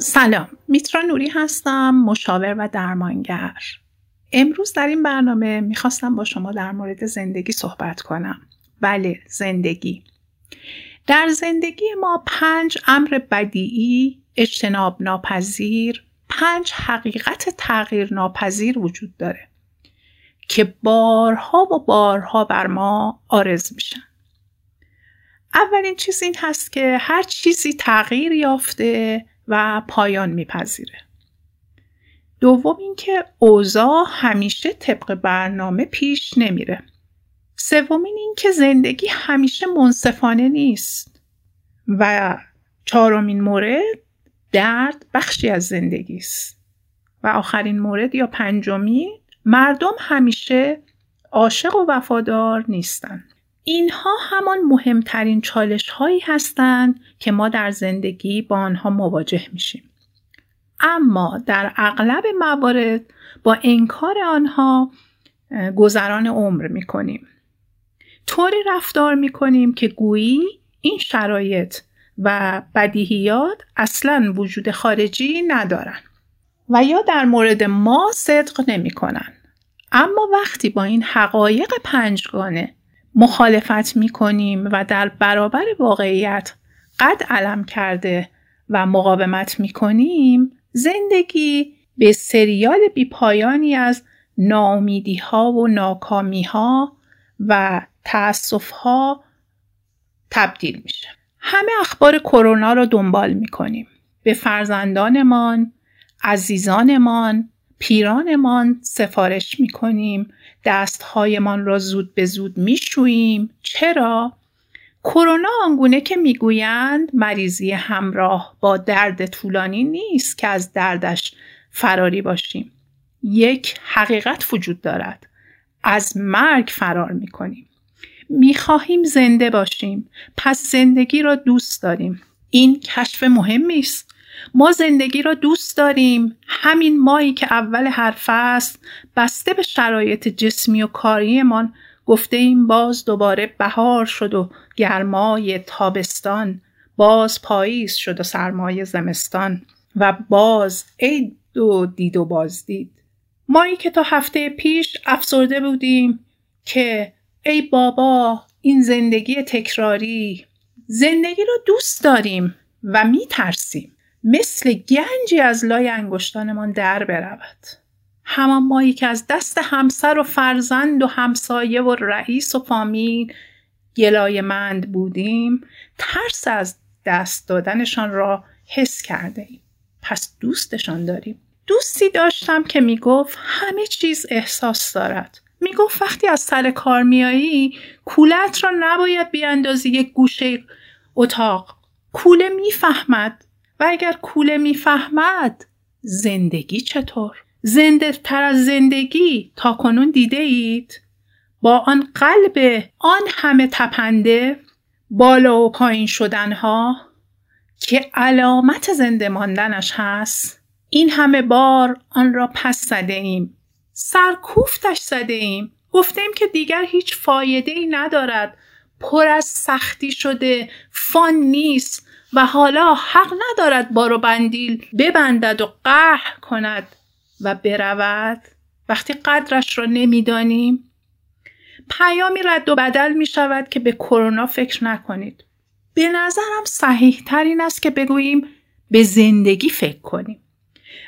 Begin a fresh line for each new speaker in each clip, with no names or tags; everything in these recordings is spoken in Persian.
سلام میترا نوری هستم مشاور و درمانگر. امروز در این برنامه می‌خواستم با شما در مورد زندگی صحبت کنم. بله زندگی. در زندگی ما پنج امر بدیعی اجتناب ناپذیر پنج حقیقت تغییر ناپذیر وجود داره که بارها و بارها بر ما آرز میشن. اولین چیز این هست که هر چیزی تغییر یافته و پایان میپذیره. دوم اینکه اوضاع همیشه طبق برنامه پیش نمیره. سومین اینکه زندگی همیشه منصفانه نیست و چهارمین مورد درد بخشی از زندگی است و آخرین مورد یا پنجمی مردم همیشه عاشق و وفادار نیستند. اینها همان مهمترین چالش هایی هستند که ما در زندگی با آنها مواجه میشیم. اما در اغلب موارد با انکار آنها گذران عمر می کنیم. طوری رفتار می کنیم که گویی این شرایط و بدیهیات اصلا وجود خارجی ندارن و یا در مورد ما صدق نمی کنن. اما وقتی با این حقایق پنجگانه مخالفت می کنیم و در برابر واقعیت قد علم کرده و مقاومت می کنیم زندگی به سریال بیپایانی از ناامیدی ها و ناکامی ها و تأصف ها تبدیل میشه. همه اخبار کرونا رو دنبال می کنیم به فرزندانمان عزیزانمان پیرانمان سفارش می کنیم دستهایمان را زود به زود می شوییم. چرا؟ کرونا آنگونه که می‌گویند مریضی همراه با درد طولانی نیست که از دردش فراری باشیم. یک حقیقت وجود دارد. از مرگ فرار می کنیم. می خواهیم زنده باشیم. پس زندگی را دوست داریم. این کشف مهمی است. ما زندگی را دوست داریم. همین مایی که اول حرف است بسته به شرایط جسمی و کاریمان گفته این باز دوباره بهار شد و گرمای تابستان باز پاییز شد و سرمایه زمستان و باز عید و دید و بازدید. مایی که تا هفته پیش افسرده بودیم که ای بابا این زندگی تکراری زندگی را دوست داریم و می ترسیم مثل گنجی از لای انگشتانمان در برود. همان مایی که از دست همسر و فرزند و همسایه و رئیس و فامیل گلایمند بودیم. ترس از دست دادنشان را حس کرده ایم. پس دوستشان داریم. دوستی داشتم که می‌گفت همه چیز احساس دارد. می‌گفت وقتی از سر کار میایی کولت را نباید بیاندازی. یک گوشه اتاق. کوله می‌فهمد و اگر کوله می‌فهمد زندگی چطور؟ زنده تر از زندگی تا کنون دیده اید؟ با آن قلب آن همه تپنده بالا و پایین شدنها که علامت زنده ماندنش هست این همه بار آن را پس زده ایم سرکوفتش زده ایم گفتیم که دیگر هیچ فایده ای ندارد پر از سختی شده فان نیست و حالا حق ندارد بارو بندیل ببندد و قهر کند و برود. وقتی قدرش را نمی‌دانیم پیامی رد و بدل می شود که به کرونا فکر نکنید. به نظرم صحیح تر این است که بگوییم به زندگی فکر کنیم.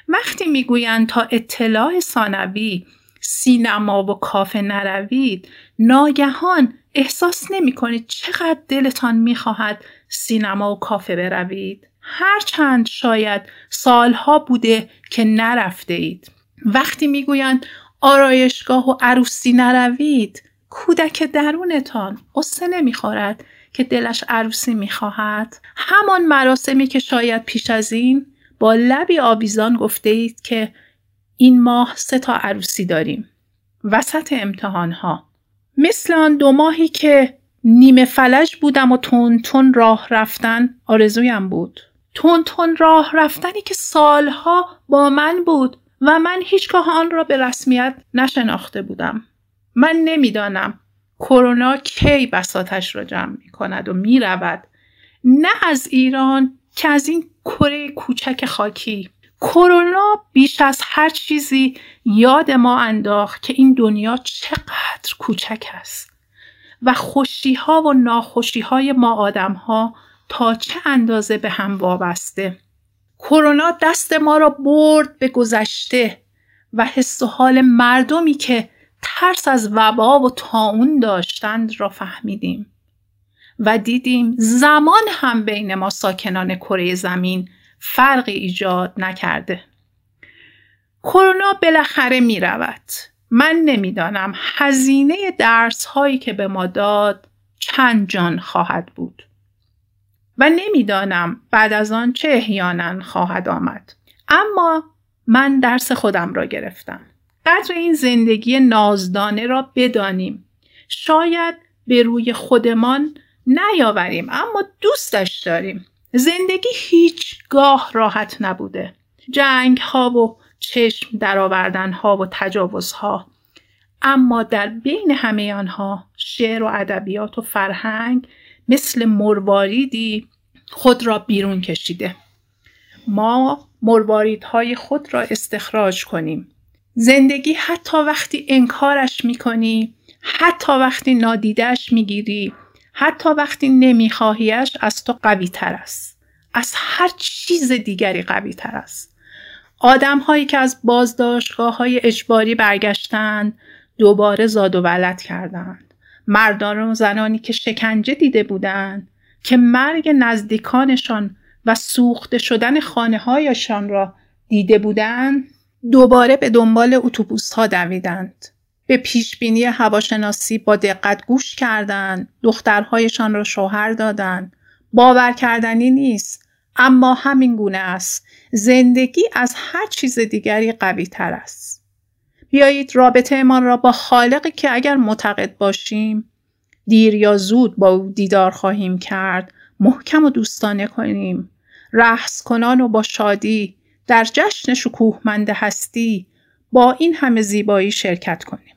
وقتی می‌گویند تا اطلاع ثانوی سینما و کافه نروید ناگهان احساس نمی کنید چقدر دلتان می خواهد سینما و کافه بروید. هرچند شاید سالها بوده که نرفته اید وقتی می‌گویند آرایشگاه و عروسی نروید کودک درونتان قصه نمی‌خورد که دلش عروسی می‌خواهد. همان مراسمی که شاید پیش از این با لبی آویزان گفته اید که این ماه سه تا عروسی داریم. وسط امتحان ها مثل آن دو ماهی که نیمه فلج بودم و تون تون راه رفتن آرزویم بود. تون تون راه رفتنی که سالها با من بود و من هیچگاه آن را به رسمیت نشناخته بودم. من نمی‌دانم کرونا کی بساتش را جمع می کند و می رود نه از ایران که از این کره کوچک خاکی. کرونا بیش از هر چیزی یاد ما انداخت که این دنیا چقدر کوچک است و خوشی ها و ناخوشی های ما آدم ها تا چه اندازه به هم وابسته. کرونا دست ما را برد به گذشته و حس و حال مردمی که ترس از وبا و تاون داشتند را فهمیدیم و دیدیم زمان هم بین ما ساکنان کره زمین فرقی ایجاد نکرده. کرونا بالاخره می رود من نمی‌دانم هزینه درس هایی که به ما داد چند جان خواهد بود. و نمی‌دانم بعد از آن چه احیانا خواهد آمد. اما من درس خودم را گرفتم. قدر این زندگی نازدانه را بدانیم. شاید به روی خودمان نیاوریم اما دوستش داریم. زندگی هیچگاه راحت نبوده. جنگ ها و چشم درآوردن ها و تجاوز ها اما در بین همه آنها شعر و ادبیات و فرهنگ مثل مرواریدی خود را بیرون کشیده. ما مرواریدهای خود را استخراج کنیم. زندگی حتی وقتی انکارش می‌کنی حتی وقتی نادیدش می‌گیری. حتی وقتی نمیخواهیش از تو قوی تر است. از هر چیز دیگری قوی تر است. آدم هایی که از بازداشتگاه های اجباری برگشتند دوباره زاد و ولد کردند. مردان و زنانی که شکنجه دیده بودند که مرگ نزدیکانشان و سوخته شدن خانه هایشان را دیده بودند دوباره به دنبال اتوبوس ها دویدند. به پیش بینی هواشناسی با دقت گوش کردند دخترهایشان را شوهر دادند باور کردنی نیست اما همین گونه است. زندگی از هر چیز دیگری قوی تر است. بیایید رابطه امان را با خالقی که اگر معتقد باشیم دیر یا زود با او دیدار خواهیم کرد محکم و دوستانه کنیم. رحس کنان و با شادی در جشن شکوهمند هستی با این همه زیبایی شرکت کنیم.